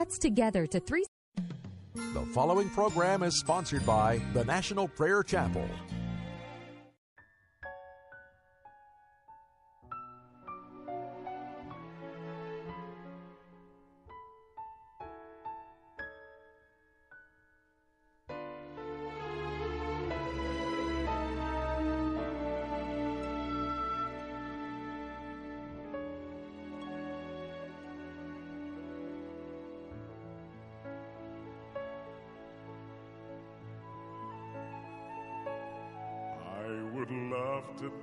Let's together to three. The following program is sponsored by the National Prayer Chapel.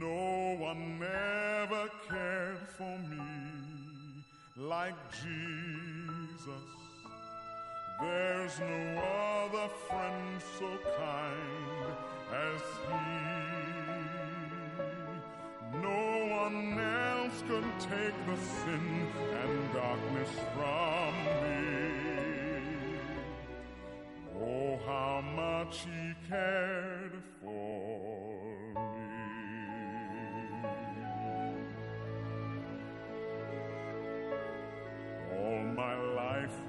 No one ever cared for me like Jesus. There's no other friend so kind as he. No one else could take the sin and darkness from me. Oh, how much he cared for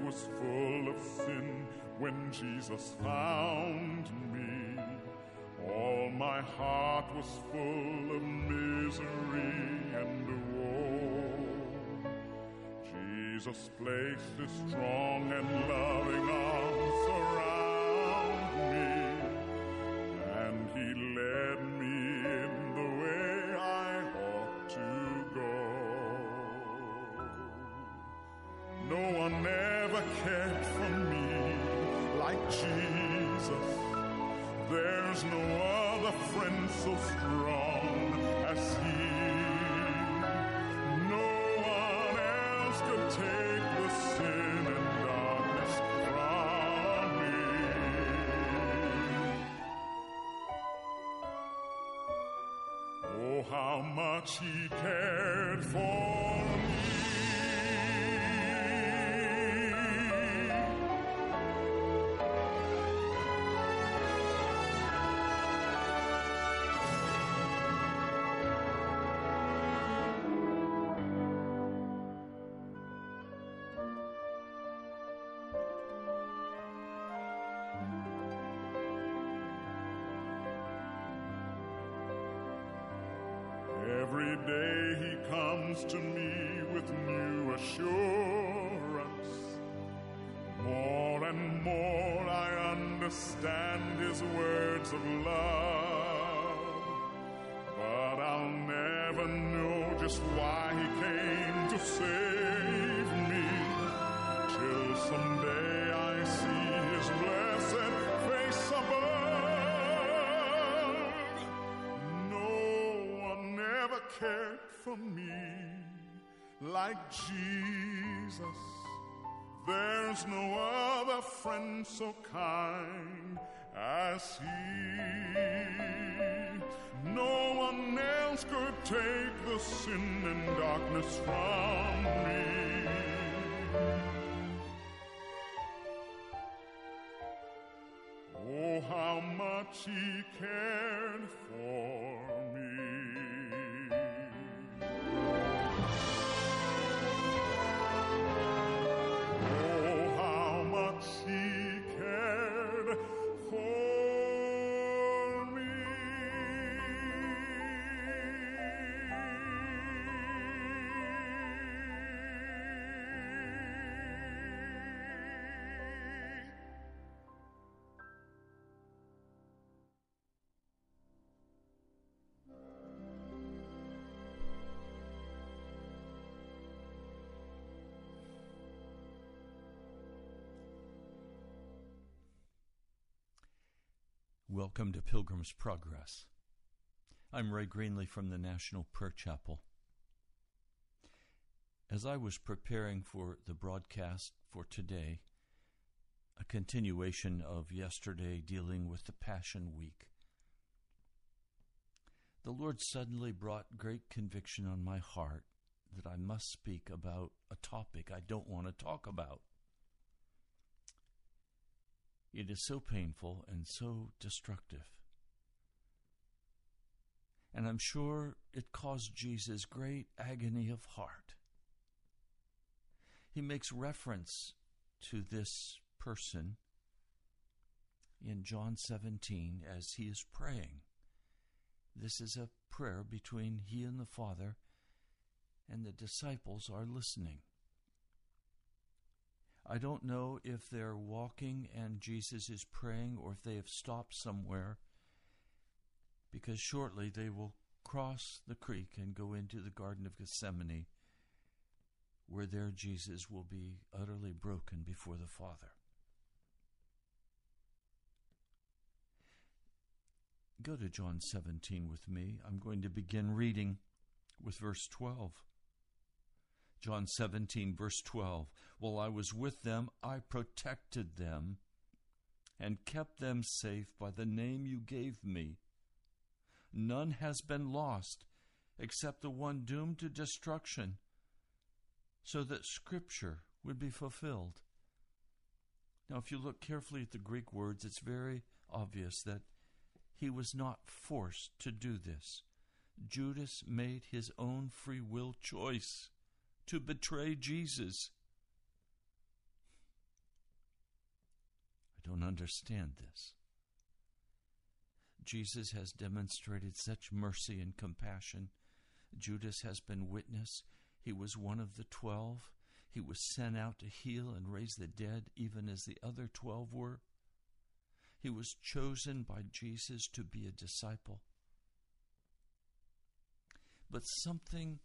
was full of sin when Jesus found me. All my heart was full of misery and woe. Jesus placed his strong and loving arms around me, friend so strong as he. No one else could take the sin and darkness from me. Oh, how much he cared for Every day he comes to me with new assurance. More and more I understand his words of love. But I'll never know just why he came to save me. Till someday I see his blessed face cared for me like Jesus. There's no other friend so kind as he. No one else could take the sin and darkness from me. Oh, how much he cared Welcome to Pilgrim's Progress. I'm Ray Greenley from the National Prayer Chapel. As I was preparing for the broadcast for today, a continuation of yesterday dealing with the Passion Week, the Lord suddenly brought great conviction on my heart that I must speak about a topic I don't want to talk about. It is so painful and so destructive. And I'm sure it caused Jesus great agony of heart. He makes reference to this person in John 17 as he is praying. This is a prayer between he and the Father, and the disciples are listening. I don't know if they're walking and Jesus is praying or if they have stopped somewhere because shortly they will cross the creek and go into the Garden of Gethsemane where there Jesus will be utterly broken before the Father. Go to John 17 with me. I'm going to begin reading with verse 12. John 17, verse 12. While I was with them, I protected them and kept them safe by the name you gave me. None has been lost except the one doomed to destruction, so that Scripture would be fulfilled. Now, if you look carefully at the Greek words, it's very obvious that he was not forced to do this. Judas made his own free will choice to betray Jesus. I don't understand this. Jesus has demonstrated such mercy and compassion. Judas has been witness. He was one of the twelve. He was sent out to heal and raise the dead, even as the other twelve were. He was chosen by Jesus to be a disciple. But something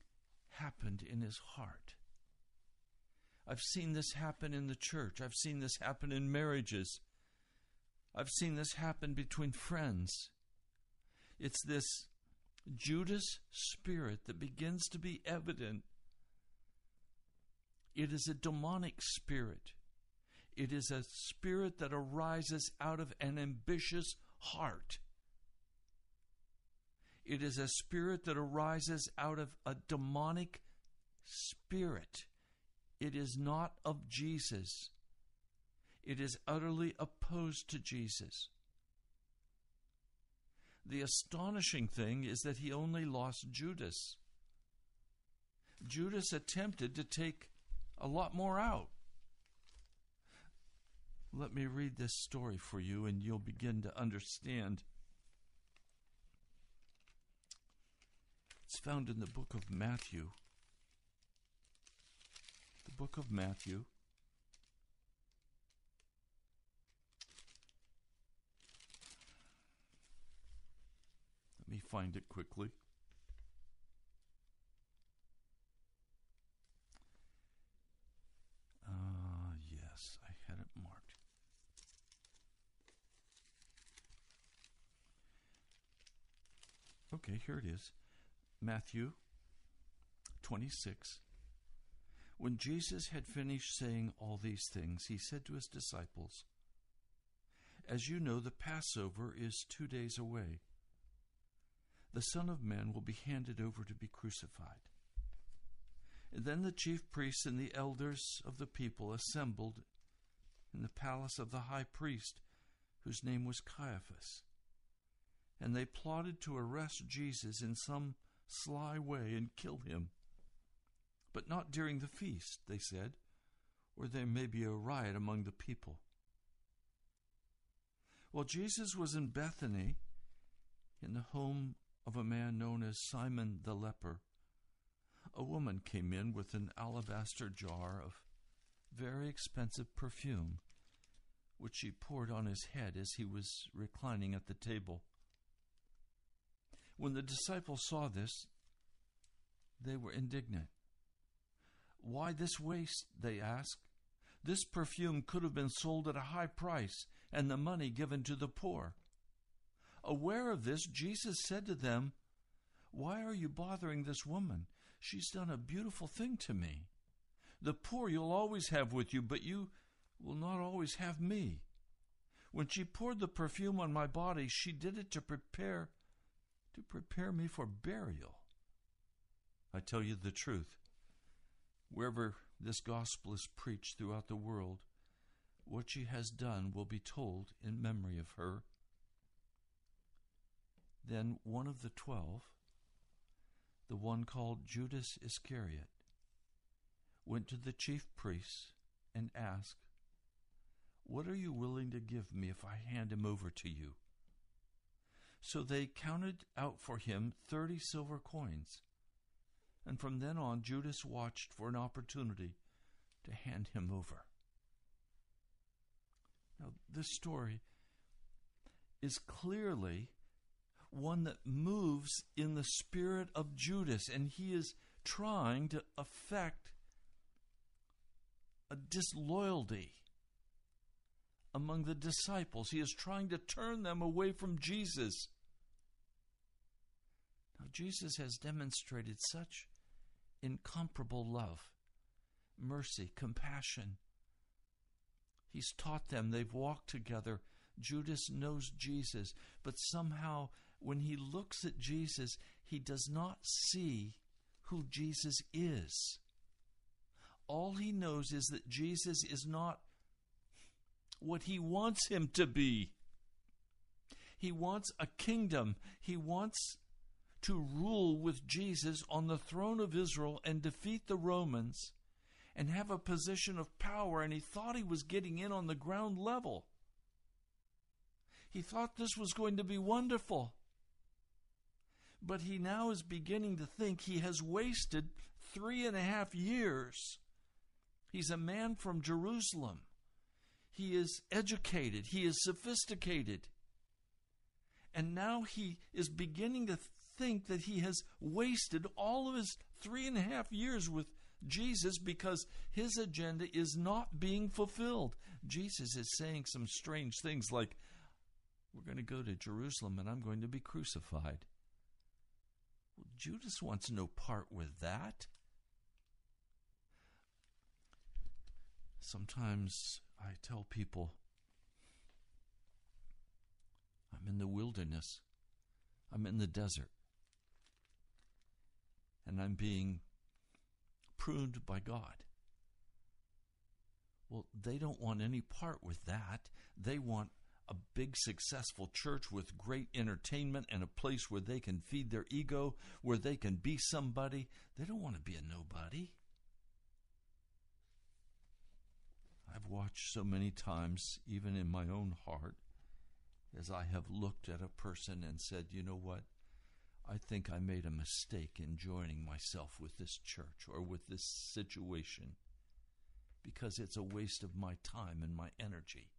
happened in his heart. I've seen this happen in the church. I've seen this happen in marriages. I've seen this happen between friends. It's this Judas spirit that begins to be evident. It is a demonic spirit. It is a spirit that arises out of an ambitious heart. It is a spirit that arises out of a demonic spirit. It is not of Jesus. It is utterly opposed to Jesus. The astonishing thing is that he only lost Judas. Judas attempted to take a lot more out. Let me read this story for you, and you'll begin to understand It's found in the book of Matthew. The book of Matthew. Let me find it quickly. Ah, uh, yes, I had it marked. Okay, here it is. Matthew 26. When Jesus had finished saying all these things, he said to his disciples, As you know, the Passover is two days away. The Son of Man will be handed over to be crucified. And then the chief priests and the elders of the people assembled in the palace of the high priest, whose name was Caiaphas. And they plotted to arrest Jesus in some sly way and kill him. But not during the feast, they said, or there may be a riot among the people. While Jesus was in Bethany, in the home of a man known as Simon the leper, a woman came in with an alabaster jar of very expensive perfume, which she poured on his head as he was reclining at the table. When the disciples saw this, they were indignant. Why this waste? They asked. This perfume could have been sold at a high price and the money given to the poor. aware of this, Jesus said to them, Why are you bothering this woman? She's done a beautiful thing to me. The poor you'll always have with you, but you will not always have me. When she poured the perfume on my body, she did it to prepare to prepare me for burial. I tell you the truth. Wherever this gospel is preached throughout the world, what she has done will be told in memory of her. Then one of the twelve, the one called Judas Iscariot, went to the chief priests and asked, What are you willing to give me if I hand him over to you? So they counted out for him thirty silver coins. And from then on, Judas watched for an opportunity to hand him over. Now, this story is clearly one that moves in the spirit of Judas, and he is trying to affect a disloyalty among the disciples. He is trying to turn them away from Jesus. Now, Jesus has demonstrated such incomparable love, mercy, compassion. He's taught them, they've walked together. Judas knows Jesus, but somehow when he looks at Jesus, he does not see who Jesus is. All he knows is that Jesus is not what he wants him to be. He wants a kingdom. He wants to rule with Jesus on the throne of Israel and defeat the Romans and have a position of power. And he thought he was getting in on the ground level. He thought this was going to be wonderful. But he now is beginning to think he has wasted three and a half years. He's a man from Jerusalem. He is educated. He is sophisticated. And now he is beginning to think that he has wasted all of his three and a half years with Jesus because his agenda is not being fulfilled. Jesus is saying some strange things like, We're going to go to Jerusalem and I'm going to be crucified. Well, Judas wants no part with that. Sometimes I tell people, I'm in the wilderness, I'm in the desert, and I'm being pruned by God. Well, they don't want any part with that. They want a big, successful church with great entertainment and a place where they can feed their ego, where they can be somebody. They don't want to be a nobody. I've watched so many times, even in my own heart, as I have looked at a person and said, you know what? I think I made a mistake in joining myself with this church or with this situation because it's a waste of my time and my energy.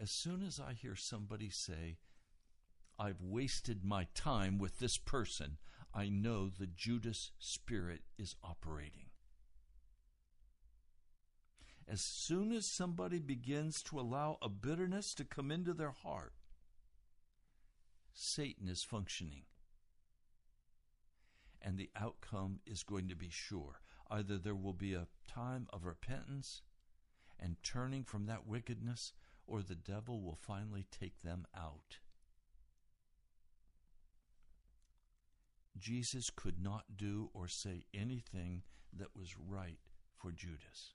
As soon as I hear somebody say, I've wasted my time with this person, I know the Judas spirit is operating. As soon as somebody begins to allow a bitterness to come into their heart, Satan is functioning. And the outcome is going to be sure. Either there will be a time of repentance and turning from that wickedness, or the devil will finally take them out. Jesus could not do or say anything that was right for Judas.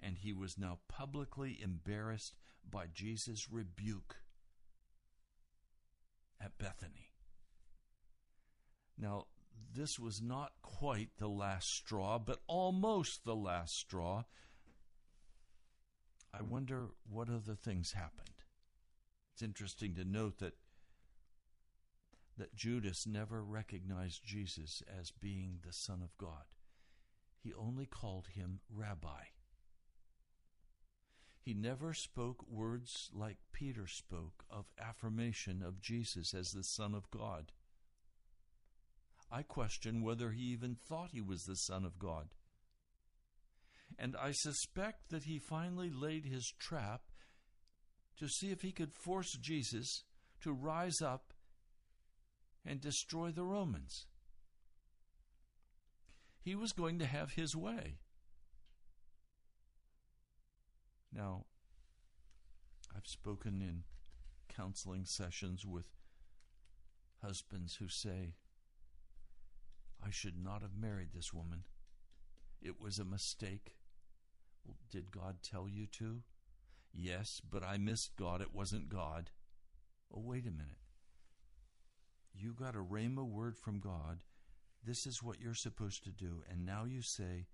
And he was now publicly embarrassed by Jesus' rebuke at Bethany. Now, this was not quite the last straw, but almost the last straw. I wonder what other things happened. It's interesting to note that that Judas never recognized Jesus as being the Son of God. He only called him Rabbi. He never spoke words like Peter spoke of affirmation of Jesus as the Son of God. I question whether he even thought he was the Son of God. And I suspect that he finally laid his trap to see if he could force Jesus to rise up and destroy the Romans. He was going to have his way. Now, I've spoken in counseling sessions with husbands who say, I should not have married this woman. It was a mistake. Well, did God tell you to? Yes, but I missed God. It wasn't God. Oh, wait a minute. You got a rhema word from God. This is what you're supposed to do. And now you say,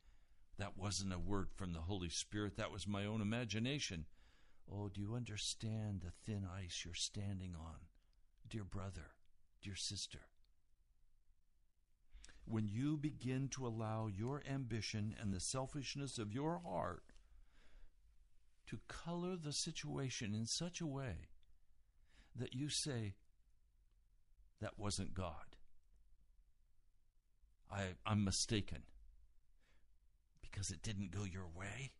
that wasn't a word from the Holy Spirit. That was my own imagination. Oh, do you understand the thin ice you're standing on, dear brother, dear sister? When you begin to allow your ambition and the selfishness of your heart to color the situation in such a way that you say, that wasn't God. I, I'm mistaken because it didn't go your way?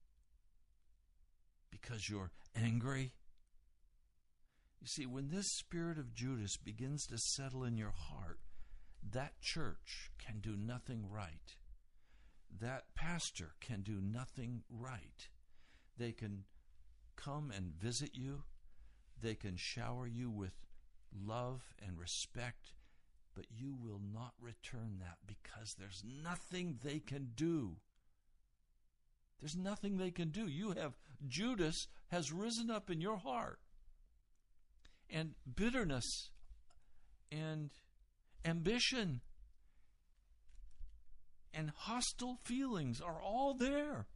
Because you're angry? You see, when this spirit of Judas begins to settle in your heart, that church can do nothing right. That pastor can do nothing right. They can come and visit you, they can shower you with love and respect, but you will not return that because there's nothing they can do. There's nothing they can do. You have Judas has risen up in your heart. And bitterness and ambition and hostile feelings are all there.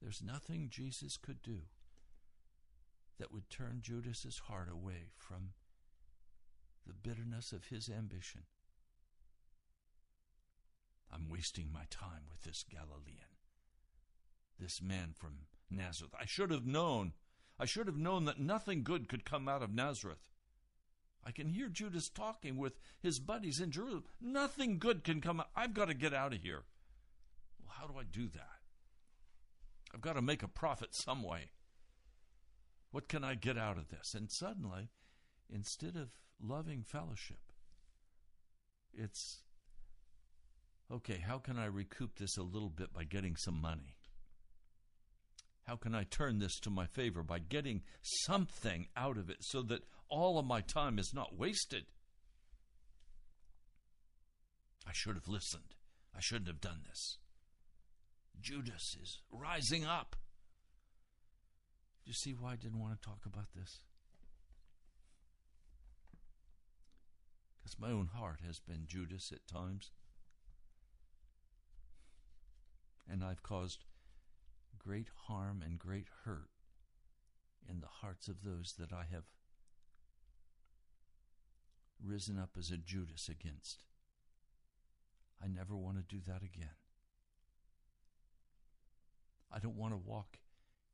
There's nothing Jesus could do that would turn Judas's heart away from the bitterness of his ambition. I'm wasting my time with this Galilean, this man from Nazareth. I should have known. I should have known that nothing good could come out of Nazareth. I can hear Judas talking with his buddies in Jerusalem. Nothing good can come out. I've got to get out of here. Well, how do I do that? I've got to make a profit some way. What can I get out of this? And suddenly, instead of loving fellowship, it's okay, how can I recoup this a little bit by getting some money? How can I turn this to my favor by getting something out of it so that all of my time is not wasted? I should have listened. I shouldn't have done this. Judas is rising up. Do you see why I didn't want to talk about this? Because my own heart has been Judas at times. And I've caused great harm and great hurt in the hearts of those that I have risen up as a Judas against. I never want to do that again. I don't want to walk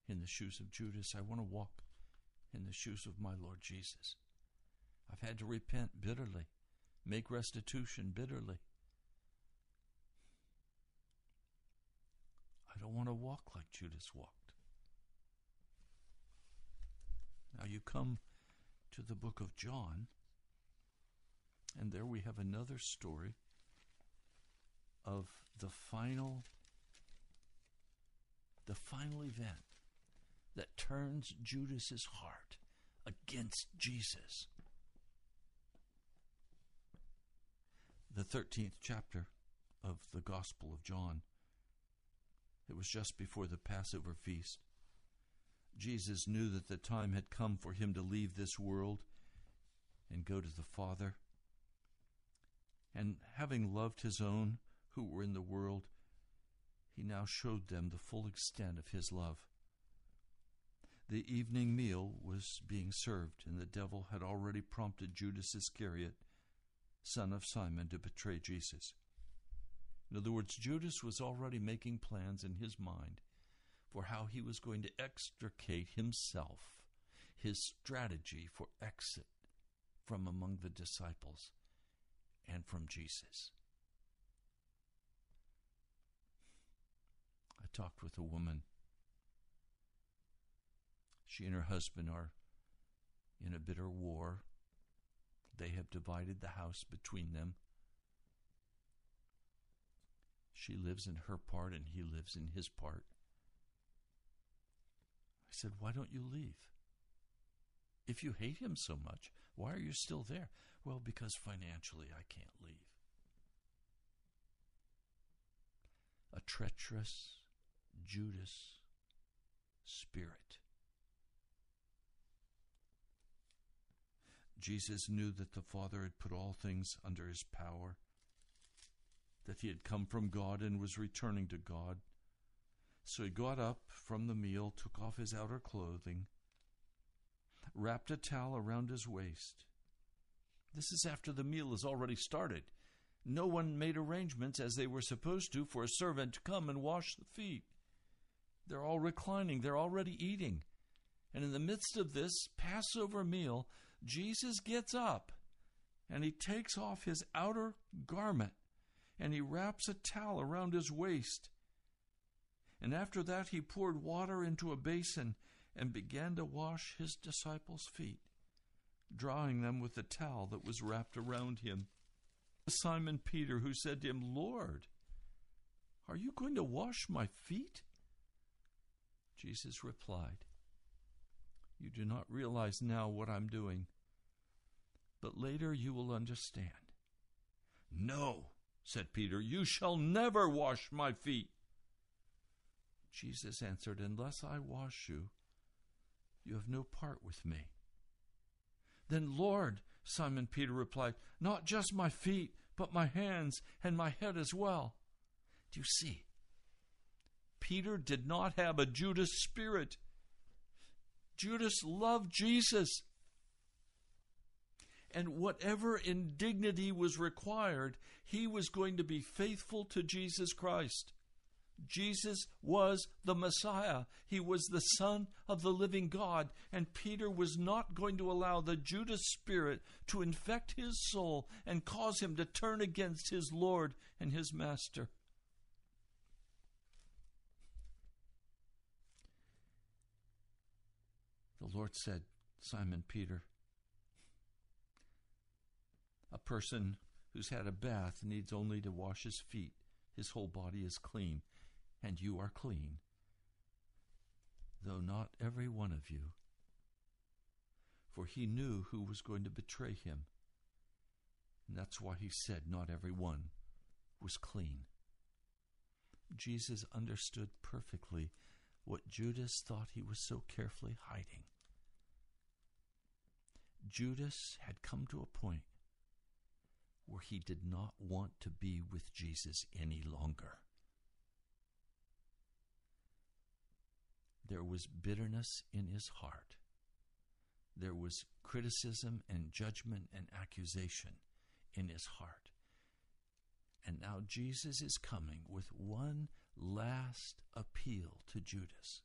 in the shoes of Judas. I want to walk in the shoes of my Lord Jesus. I've had to repent bitterly, make restitution bitterly. I don't want to walk like Judas walked. Now you come to the book of John, and there we have another story of the final the final event that turns Judas's heart against Jesus. The 13th chapter of the Gospel of John it was just before the Passover feast. Jesus knew that the time had come for him to leave this world and go to the Father. And having loved his own who were in the world, he now showed them the full extent of his love. The evening meal was being served, and the devil had already prompted Judas Iscariot, son of Simon, to betray Jesus. In other words, Judas was already making plans in his mind for how he was going to extricate himself, his strategy for exit from among the disciples and from Jesus. I talked with a woman She and her husband are in a bitter war. They have divided the house between them. She lives in her part and he lives in his part. I said, Why don't you leave? If you hate him so much, why are you still there? Well, because financially I can't leave. A treacherous Judas spirit. Jesus knew that the Father had put all things under his power, that he had come from God and was returning to God. So he got up from the meal, took off his outer clothing, wrapped a towel around his waist. This is after the meal has already started. No one made arrangements as they were supposed to for a servant to come and wash the feet. They're all reclining, they're already eating. And in the midst of this Passover meal, Jesus gets up and he takes off his outer garment and he wraps a towel around his waist. And after that, he poured water into a basin and began to wash his disciples' feet, drying them with the towel that was wrapped around him. Simon Peter, who said to him, Lord, are you going to wash my feet? Jesus replied, You do not realize now what I'm doing but later you will understand. No, said Peter, you shall never wash my feet. Jesus answered, Unless I wash you, you have no part with me. Then, Lord, Simon Peter replied, Not just my feet, but my hands and my head as well. Do you see? Peter did not have a Judas spirit. Judas loved Jesus and whatever indignity was required, he was going to be faithful to Jesus Christ. Jesus was the Messiah. He was the Son of the living God. And Peter was not going to allow the Judas spirit to infect his soul and cause him to turn against his Lord and his Master. The Lord said, Simon Peter, a person who's had a bath needs only to wash his feet. His whole body is clean, and you are clean, though not every one of you. For he knew who was going to betray him. And that's why he said, Not every one was clean. Jesus understood perfectly what Judas thought he was so carefully hiding. Judas had come to a point where he did not want to be with Jesus any longer. There was bitterness in his heart. There was criticism and judgment and accusation in his heart. And now Jesus is coming with one last appeal to Judas.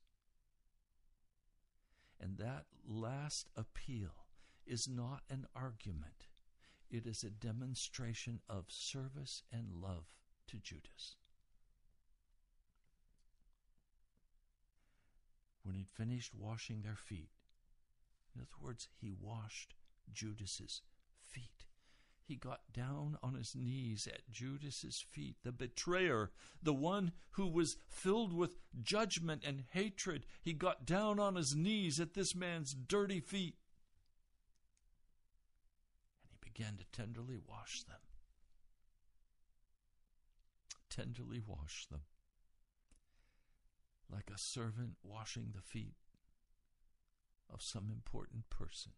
And that last appeal is not an argument. It is a demonstration of service and love to Judas. When he'd finished washing their feet, in other words, he washed Judas's feet. He got down on his knees at Judas's feet, the betrayer, the one who was filled with judgment and hatred. He got down on his knees at this man's dirty feet began to tenderly wash them. Tenderly wash them. Like a servant washing the feet of some important person.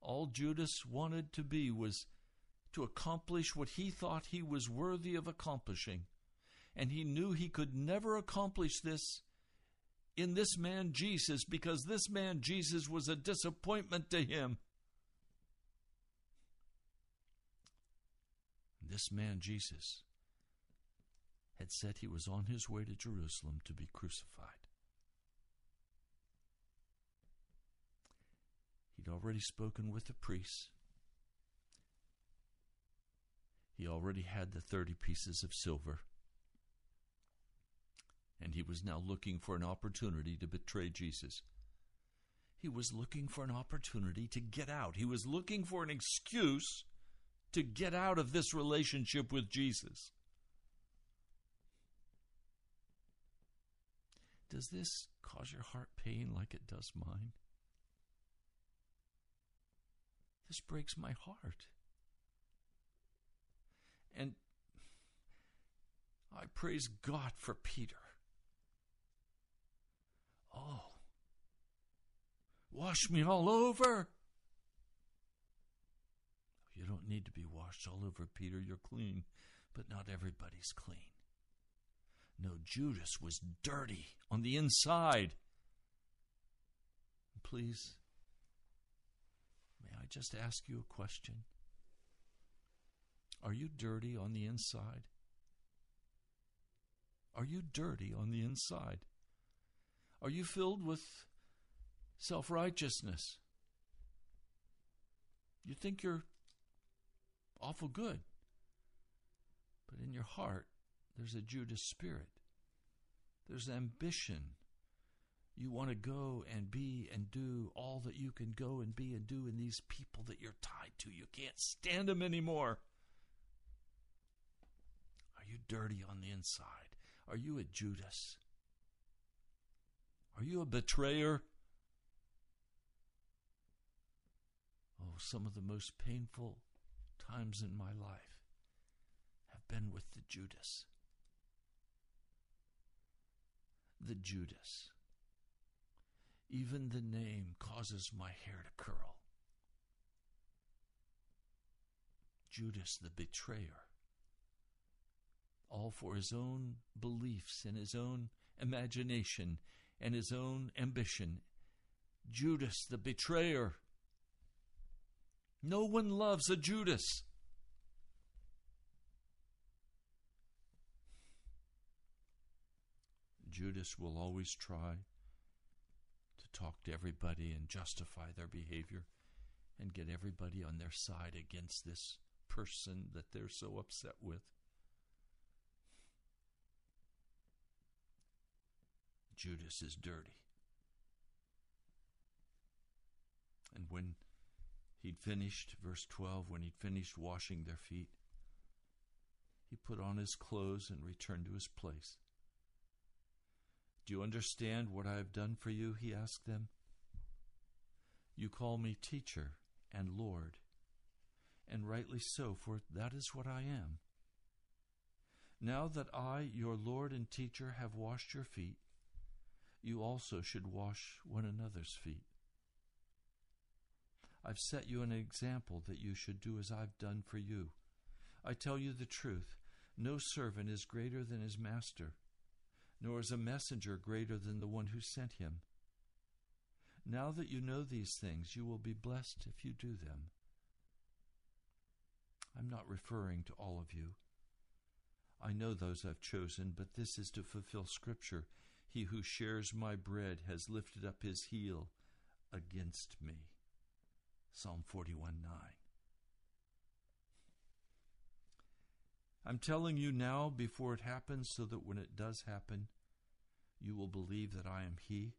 All Judas wanted to be was to accomplish what he thought he was worthy of accomplishing. And he knew he could never accomplish this in this man Jesus because this man Jesus was a disappointment to him. This man, Jesus, had said he was on his way to Jerusalem to be crucified. He'd already spoken with the priests. He already had the 30 pieces of silver. And he was now looking for an opportunity to betray Jesus. He was looking for an opportunity to get out. He was looking for an excuse to get out of this relationship with Jesus. Does this cause your heart pain like it does mine? This breaks my heart. And I praise God for Peter. Oh, wash me all over. You don't need to be washed all over, Peter. You're clean, but not everybody's clean. No, Judas was dirty on the inside. Please, may I just ask you a question? Are you dirty on the inside? Are you dirty on the inside? Are you filled with self righteousness? You think you're awful good, but in your heart, there's a Judas spirit. There's ambition. You want to go and be and do all that you can go and be and do in these people that you're tied to. You can't stand them anymore. Are you dirty on the inside? Are you a Judas? Are you a betrayer? Oh, some of the most painful times in my life have been with the Judas. The Judas. Even the name causes my hair to curl. Judas the betrayer. All for his own beliefs and his own imagination and his own ambition. Judas the betrayer. No one loves a Judas. Judas will always try to talk to everybody and justify their behavior and get everybody on their side against this person that they're so upset with. Judas is dirty. And when he'd finished, verse 12, when he'd finished washing their feet, he put on his clothes and returned to his place. Do you understand what I have done for you? He asked them. You call me teacher and Lord, and rightly so, for that is what I am. Now that I, your Lord and teacher, have washed your feet, you also should wash one another's feet. I've set you an example that you should do as I've done for you. I tell you the truth no servant is greater than his master nor is a messenger greater than the one who sent him. Now that you know these things, you will be blessed if you do them. I'm not referring to all of you. I know those I've chosen, but this is to fulfill Scripture. He who shares my bread has lifted up his heel against me. Psalm 41 9. I'm telling you now before it happens so that when it does happen, you will believe that I am He.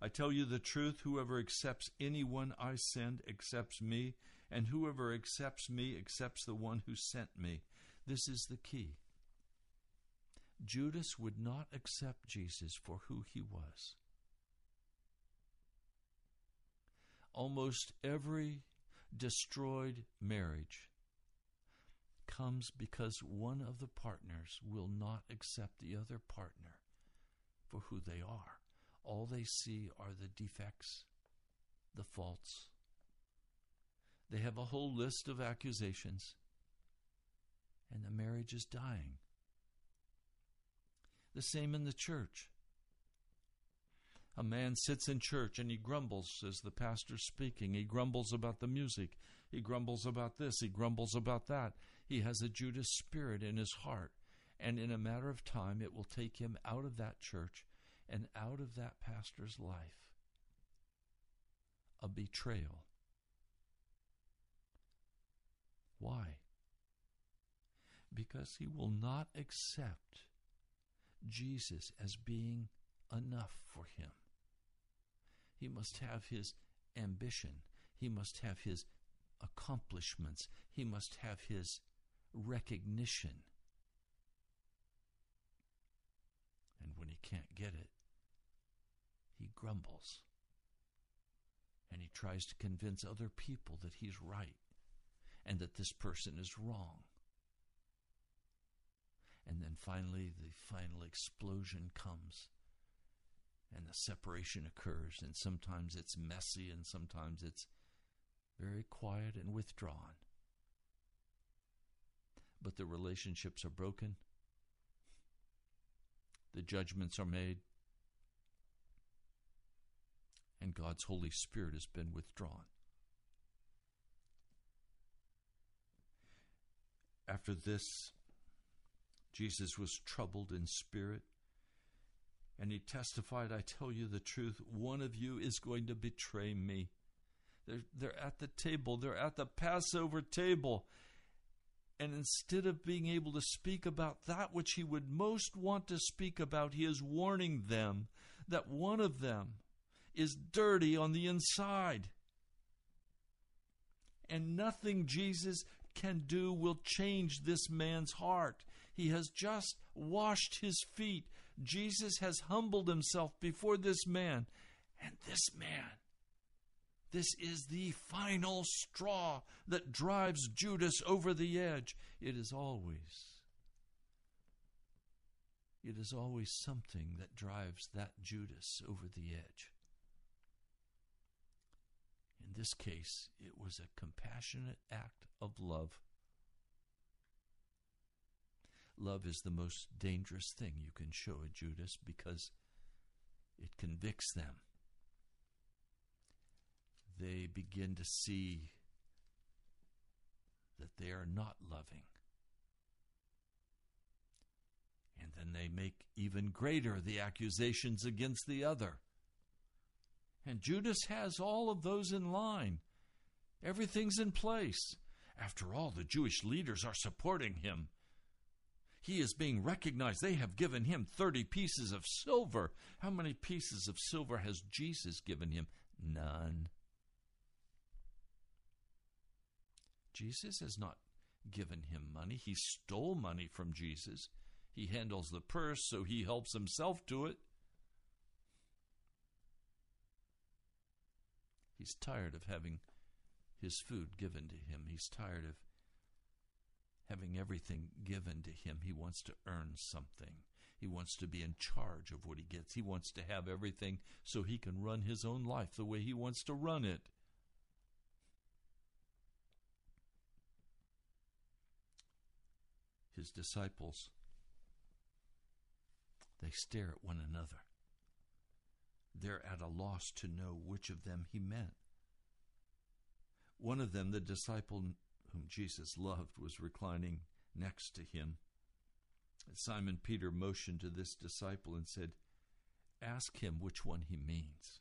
I tell you the truth whoever accepts anyone I send accepts me, and whoever accepts me accepts the one who sent me. This is the key. Judas would not accept Jesus for who he was. Almost every destroyed marriage comes because one of the partners will not accept the other partner for who they are. All they see are the defects, the faults. They have a whole list of accusations, and the marriage is dying. The same in the church. A man sits in church and he grumbles as the pastor's speaking. He grumbles about the music. He grumbles about this. He grumbles about that. He has a Judas spirit in his heart. And in a matter of time, it will take him out of that church and out of that pastor's life a betrayal. Why? Because he will not accept Jesus as being enough for him. He must have his ambition. He must have his accomplishments. He must have his recognition. And when he can't get it, he grumbles. And he tries to convince other people that he's right and that this person is wrong. And then finally, the final explosion comes and the separation occurs. And sometimes it's messy and sometimes it's very quiet and withdrawn. But the relationships are broken, the judgments are made, and God's Holy Spirit has been withdrawn. After this, Jesus was troubled in spirit, and he testified, I tell you the truth, one of you is going to betray me. They're, they're at the table, they're at the Passover table. And instead of being able to speak about that which he would most want to speak about, he is warning them that one of them is dirty on the inside. And nothing Jesus can do will change this man's heart. He has just washed his feet. Jesus has humbled himself before this man. And this man, this is the final straw that drives Judas over the edge. It is always, it is always something that drives that Judas over the edge. In this case, it was a compassionate act of love. Love is the most dangerous thing you can show a Judas because it convicts them. They begin to see that they are not loving. And then they make even greater the accusations against the other. And Judas has all of those in line. Everything's in place. After all, the Jewish leaders are supporting him. He is being recognized. They have given him 30 pieces of silver. How many pieces of silver has Jesus given him? None. Jesus has not given him money. He stole money from Jesus. He handles the purse, so he helps himself to it. He's tired of having his food given to him. He's tired of having everything given to him. He wants to earn something. He wants to be in charge of what he gets. He wants to have everything so he can run his own life the way he wants to run it. His disciples, they stare at one another. They're at a loss to know which of them he meant. One of them, the disciple whom Jesus loved, was reclining next to him. Simon Peter motioned to this disciple and said, Ask him which one he means.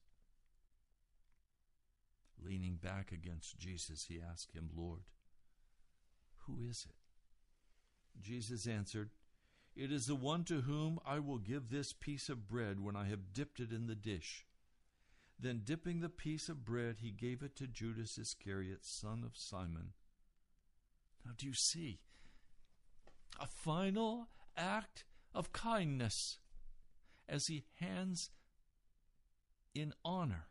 Leaning back against Jesus, he asked him, Lord, who is it? Jesus answered, it is the one to whom I will give this piece of bread when I have dipped it in the dish. Then, dipping the piece of bread, he gave it to Judas Iscariot, son of Simon. Now, do you see? A final act of kindness as he hands in honor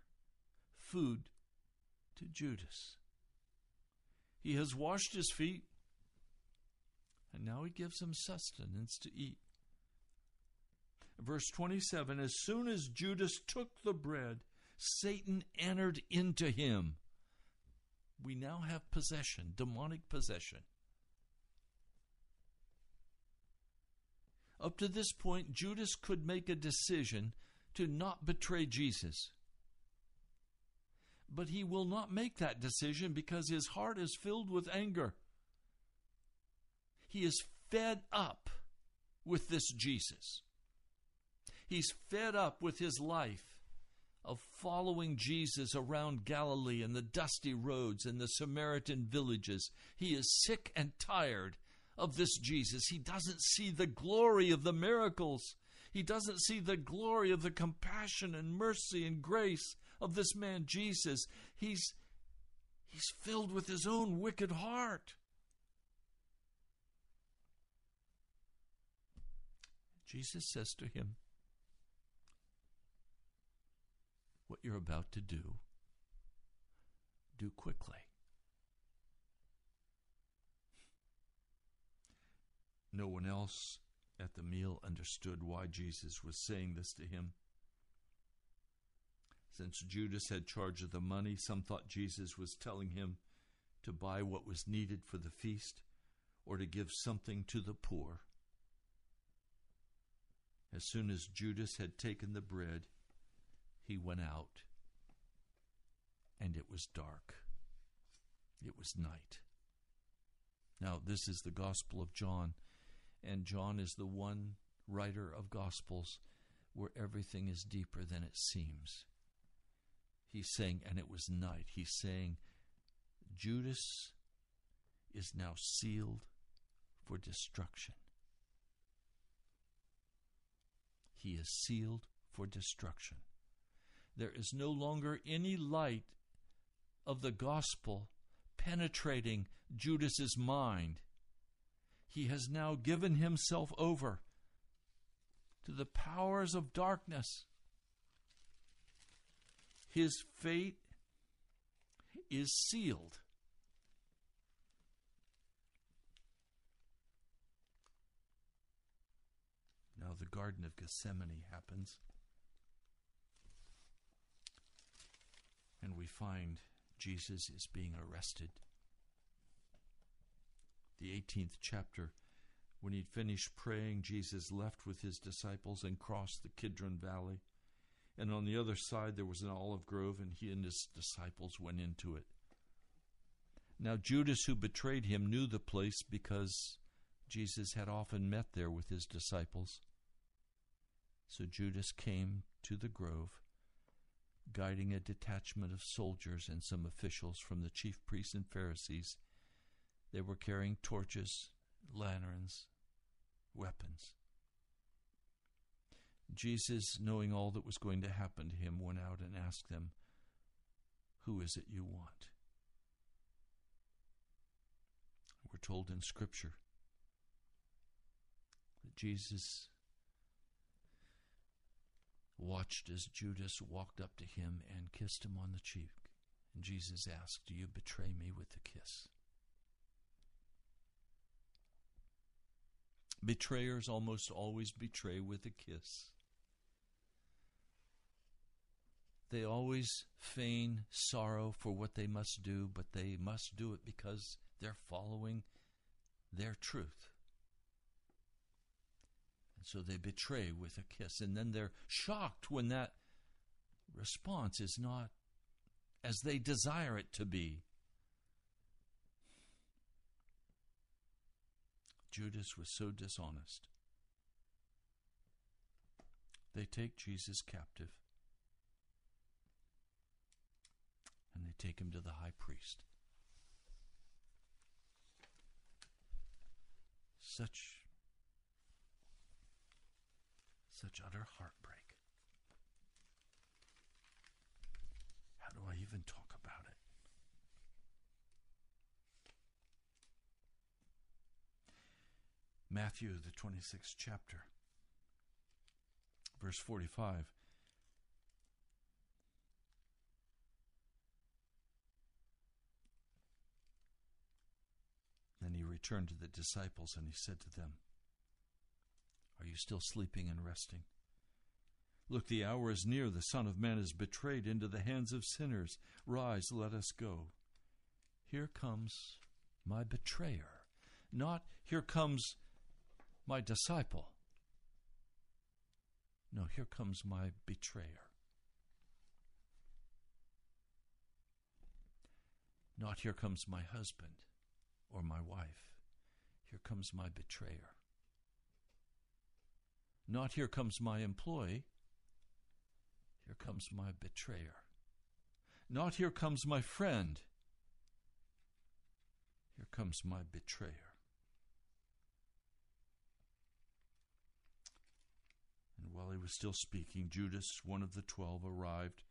food to Judas. He has washed his feet and now he gives him sustenance to eat. Verse 27 As soon as Judas took the bread, Satan entered into him. We now have possession, demonic possession. Up to this point, Judas could make a decision to not betray Jesus. But he will not make that decision because his heart is filled with anger. He is fed up with this Jesus. He's fed up with his life of following Jesus around Galilee and the dusty roads and the Samaritan villages. He is sick and tired of this Jesus. He doesn't see the glory of the miracles. He doesn't see the glory of the compassion and mercy and grace of this man Jesus. He's he's filled with his own wicked heart. Jesus says to him, What you're about to do, do quickly. No one else at the meal understood why Jesus was saying this to him. Since Judas had charge of the money, some thought Jesus was telling him to buy what was needed for the feast or to give something to the poor. As soon as Judas had taken the bread, he went out, and it was dark. It was night. Now, this is the Gospel of John, and John is the one writer of Gospels where everything is deeper than it seems. He's saying, and it was night. He's saying, Judas is now sealed for destruction. He is sealed for destruction. There is no longer any light of the gospel penetrating Judas's mind. He has now given himself over to the powers of darkness. His fate is sealed. Now, the Garden of Gethsemane happens. And we find Jesus is being arrested. The 18th chapter, when he'd finished praying, Jesus left with his disciples and crossed the Kidron Valley. And on the other side, there was an olive grove, and he and his disciples went into it. Now, Judas, who betrayed him, knew the place because Jesus had often met there with his disciples. So Judas came to the grove, guiding a detachment of soldiers and some officials from the chief priests and Pharisees. They were carrying torches, lanterns, weapons. Jesus, knowing all that was going to happen to him, went out and asked them, Who is it you want? We're told in Scripture that Jesus watched as Judas walked up to him and kissed him on the cheek. And Jesus asked, Do you betray me with a kiss? Betrayers almost always betray with a kiss. They always feign sorrow for what they must do, but they must do it because they're following their truth. So they betray with a kiss. And then they're shocked when that response is not as they desire it to be. Judas was so dishonest. They take Jesus captive and they take him to the high priest. Such such utter heartbreak. How do I even talk about it? Matthew, the 26th chapter, verse 45. Then he returned to the disciples and he said to them, are you still sleeping and resting? Look, the hour is near. The Son of Man is betrayed into the hands of sinners. Rise, let us go. Here comes my betrayer. Not, here comes my disciple. No, here comes my betrayer. Not, here comes my husband or my wife. Here comes my betrayer. Not here comes my employee. Here comes my betrayer. Not here comes my friend. Here comes my betrayer. And while he was still speaking, Judas, one of the twelve, arrived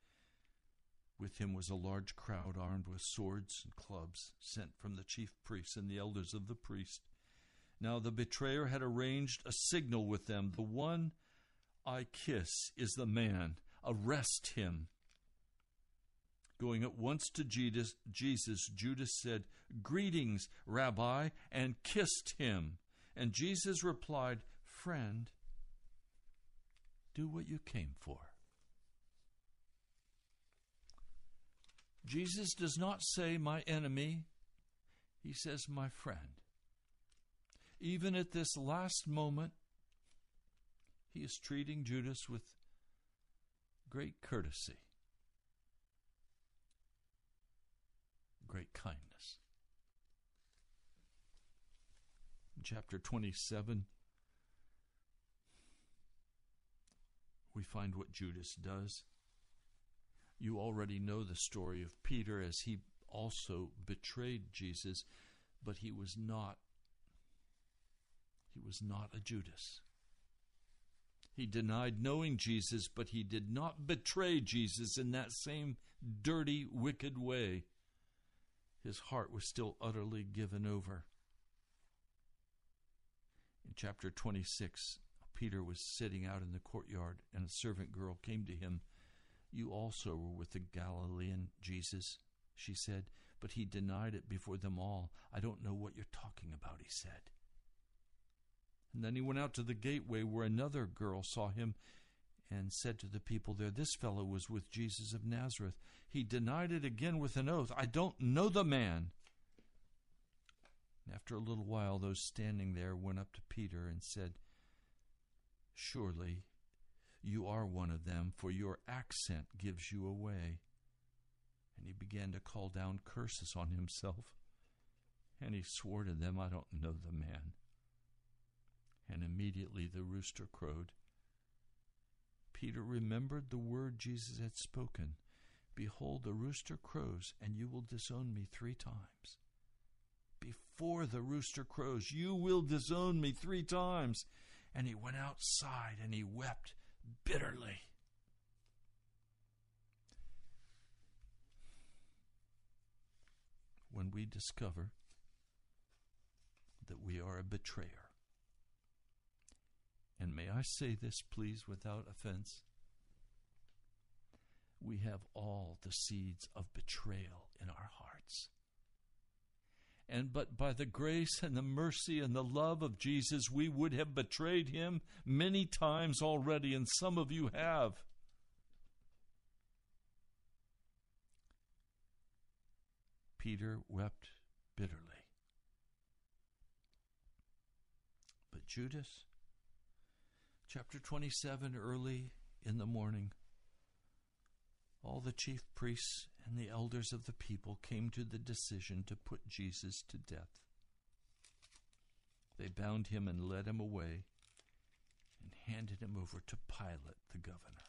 With him was a large crowd armed with swords and clubs, sent from the chief priests and the elders of the priest. Now the betrayer had arranged a signal with them. The one I kiss is the man. Arrest him. Going at once to Jesus, Judas said, Greetings, Rabbi, and kissed him. And Jesus replied, Friend, do what you came for. Jesus does not say, My enemy, he says, My friend. Even at this last moment, he is treating Judas with great courtesy, great kindness. In chapter 27, we find what Judas does. You already know the story of Peter as he also betrayed Jesus, but he was not he was not a Judas. He denied knowing Jesus, but he did not betray Jesus in that same dirty, wicked way. His heart was still utterly given over. In chapter 26, Peter was sitting out in the courtyard, and a servant girl came to him. You also were with the Galilean Jesus, she said, but he denied it before them all. I don't know what you're talking about, he said. And then he went out to the gateway where another girl saw him and said to the people there, This fellow was with Jesus of Nazareth. He denied it again with an oath, I don't know the man. And after a little while, those standing there went up to Peter and said, Surely you are one of them, for your accent gives you away. And he began to call down curses on himself. And he swore to them, I don't know the man and immediately the rooster crowed. Peter remembered the word Jesus had spoken Behold, the rooster crows, and you will disown me three times. Before the rooster crows, you will disown me three times. And he went outside and he wept bitterly. When we discover that we are a betrayer, and may I say this, please, without offense? We have all the seeds of betrayal in our hearts. And but by the grace and the mercy and the love of Jesus, we would have betrayed him many times already, and some of you have. Peter wept bitterly. But Judas, chapter 27, early in the morning, all the chief priests and the elders of the people came to the decision to put Jesus to death. They bound him and led him away and handed him over to Pilate, the governor.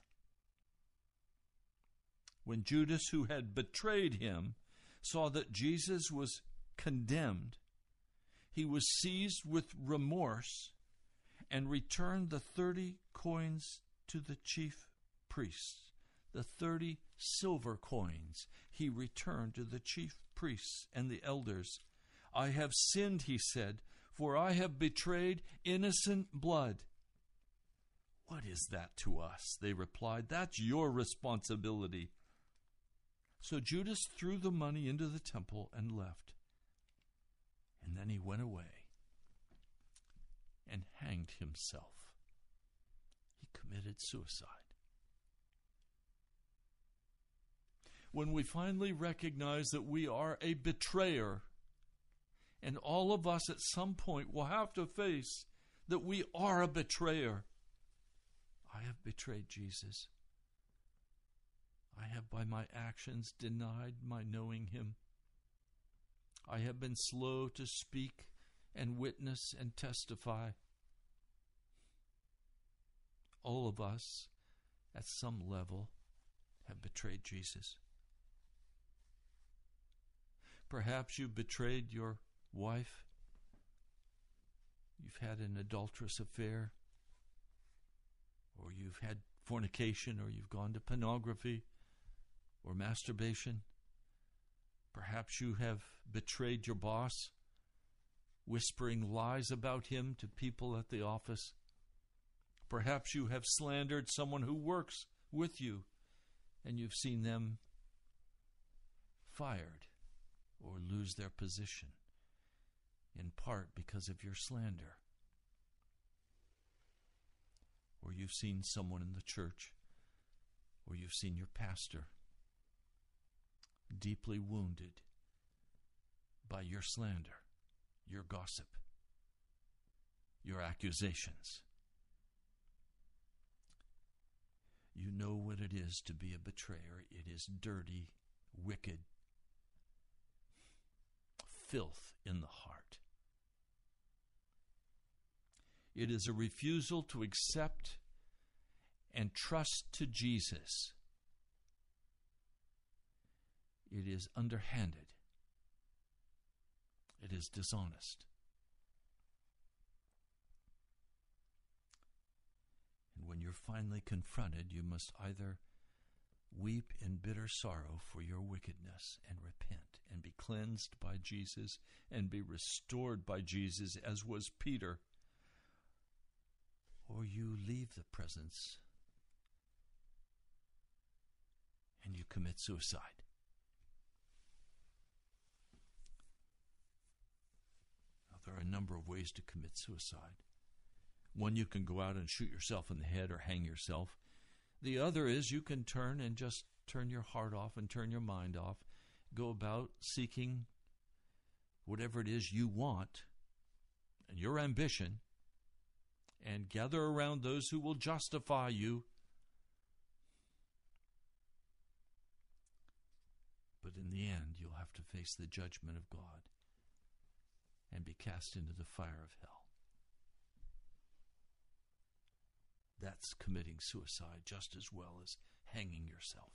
When Judas, who had betrayed him, saw that Jesus was condemned, he was seized with remorse and returned the thirty coins to the chief priests. The thirty silver coins he returned to the chief priests and the elders. I have sinned, he said, for I have betrayed innocent blood. What is that to us? They replied. That's your responsibility. So Judas threw the money into the temple and left. And then he went away and hanged himself. He committed suicide. When we finally recognize that we are a betrayer, and all of us at some point will have to face that we are a betrayer. I have betrayed Jesus. I have by my actions denied my knowing him. I have been slow to speak and witness and testify. All of us, at some level, have betrayed Jesus. Perhaps you've betrayed your wife. You've had an adulterous affair. Or you've had fornication, or you've gone to pornography. or masturbation. Perhaps you have betrayed your boss, whispering lies about him to people at the office. Perhaps you have slandered someone who works with you and you've seen them fired or lose their position, in part because of your slander. Or you've seen someone in the church, or you've seen your pastor deeply wounded by your slander, your gossip, your accusations. You know what it is to be a betrayer. It is dirty, wicked, filth in the heart. It is a refusal to accept and trust to Jesus. It is underhanded. It is dishonest. And when you're finally confronted, you must either weep in bitter sorrow for your wickedness and repent and be cleansed by Jesus and be restored by Jesus, as was Peter, or you leave the presence and you commit suicide. Now, there are a number of ways to commit suicide. One, you can go out and shoot yourself in the head or hang yourself. The other is you can turn and just turn your heart off and turn your mind off go about seeking whatever it is you want and your ambition and gather around those who will justify you. But in the end, you'll have to face the judgment of God and be cast into the fire of hell. That's committing suicide just as well as hanging yourself.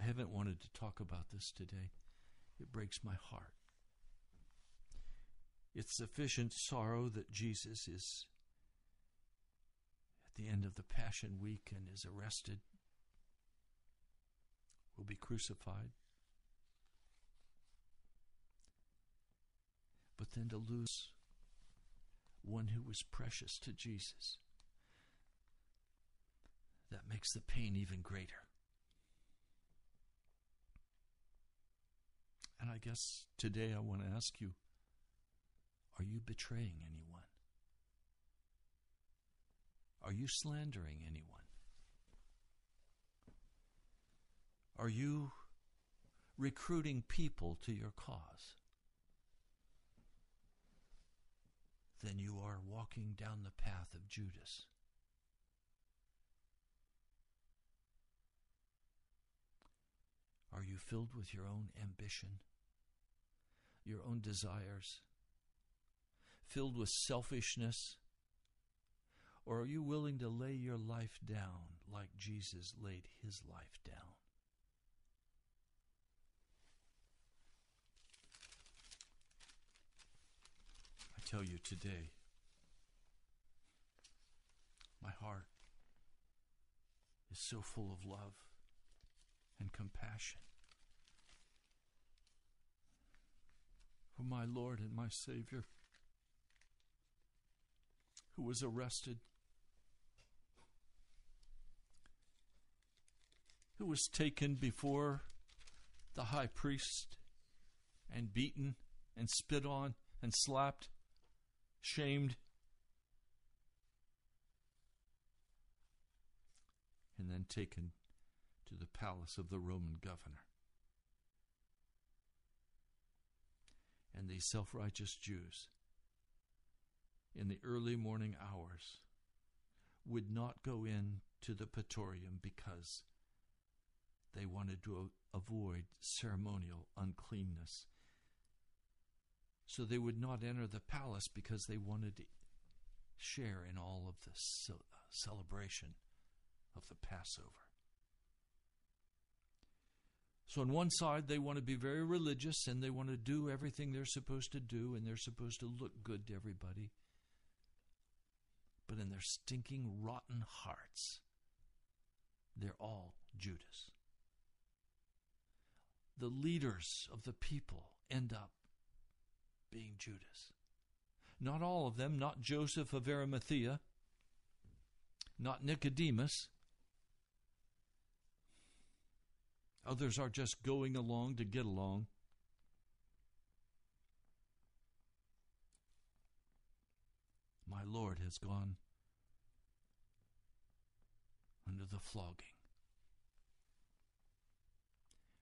I haven't wanted to talk about this today. It breaks my heart. It's sufficient sorrow that Jesus is at the end of the Passion Week and is arrested, will be crucified. But then to lose one who was precious to Jesus, that makes the pain even greater. And I guess today I want to ask you are you betraying anyone? Are you slandering anyone? Are you recruiting people to your cause? Then you are walking down the path of Judas. Are you filled with your own ambition, your own desires, filled with selfishness? Or are you willing to lay your life down like Jesus laid his life down? Tell you today, my heart is so full of love and compassion. For my Lord and my Savior, who was arrested, who was taken before the high priest and beaten and spit on and slapped, shamed, and then taken to the palace of the Roman governor. And these self righteous Jews, in the early morning hours, would not go in to the Praetorium because they wanted to avoid ceremonial uncleanness. So they would not enter the palace because they wanted to share in all of the uh, celebration of the Passover. So, on one side, they want to be very religious and they want to do everything they're supposed to do and they're supposed to look good to everybody. but in their stinking, rotten hearts, they're all Judas. The leaders of the people end up being Judas. Not all of them, not Joseph of Arimathea, not Nicodemus. Others are just going along to get along. My Lord has gone under the flogging,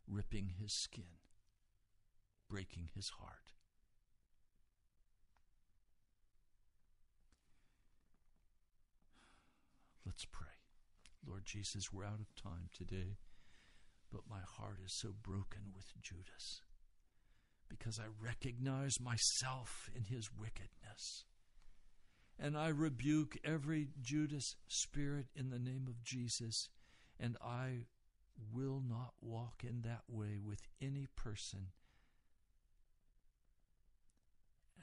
ripping his skin, breaking his heart. Let's pray. Lord Jesus, we're out of time today, but my heart is so broken with Judas because I recognize myself in his wickedness. And I rebuke every Judas spirit in the name of Jesus, and I will not walk in that way with any person.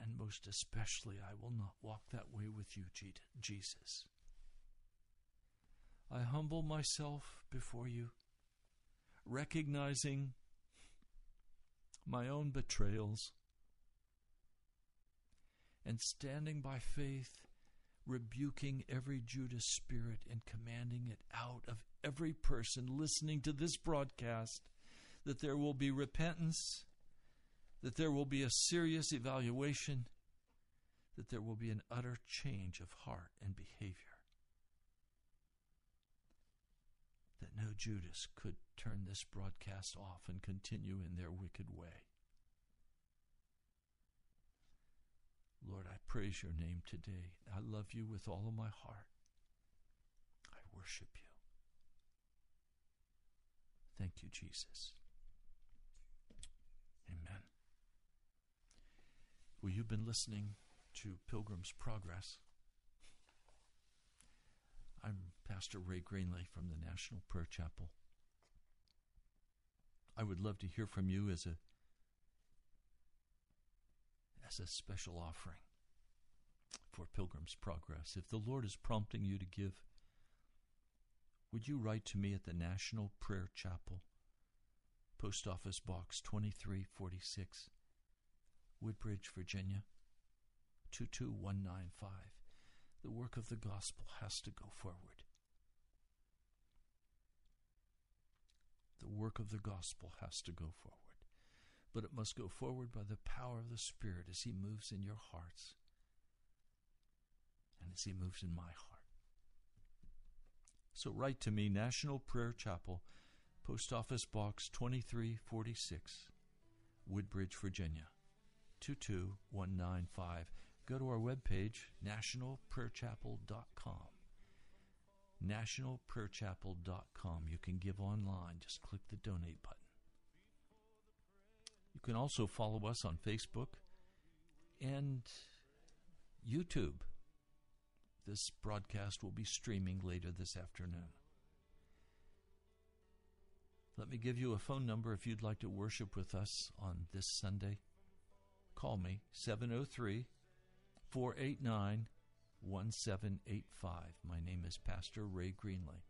And most especially, I will not walk that way with you, Jesus. I humble myself before you, recognizing my own betrayals, and standing by faith, rebuking every Judas spirit and commanding it out of every person listening to this broadcast, that there will be repentance, that there will be a serious evaluation, that there will be an utter change of heart and behavior. That no Judas could turn this broadcast off and continue in their wicked way. Lord, I praise your name today. I love you with all of my heart. I worship you. Thank you, Jesus. Amen. Well, you've been listening to Pilgrim's Progress. I'm Pastor Ray Greenley from the National Prayer Chapel. I would love to hear from you as a as a special offering for Pilgrim's Progress. If the Lord is prompting you to give, would you write to me at the National Prayer Chapel, Post Office Box 2346, Woodbridge, Virginia 22195. The work of the gospel has to go forward. The work of the gospel has to go forward. But it must go forward by the power of the Spirit as He moves in your hearts and as He moves in my heart. So write to me, National Prayer Chapel, Post Office Box 2346, Woodbridge, Virginia 22195 go to our webpage, nationalprayerchapel.com. Nationalprayerchapel.com. You can give online. Just click the donate button. You can also follow us on Facebook and YouTube. This broadcast will be streaming later this afternoon. Let me give you a phone number if you'd like to worship with us on this Sunday. Call me 703 489 1785. My name is Pastor Ray Greenley.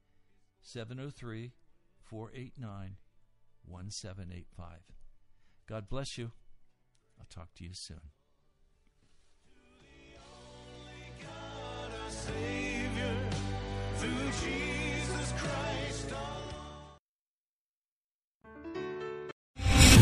703 489 1785. God bless you. I'll talk to you soon. Savior through Jesus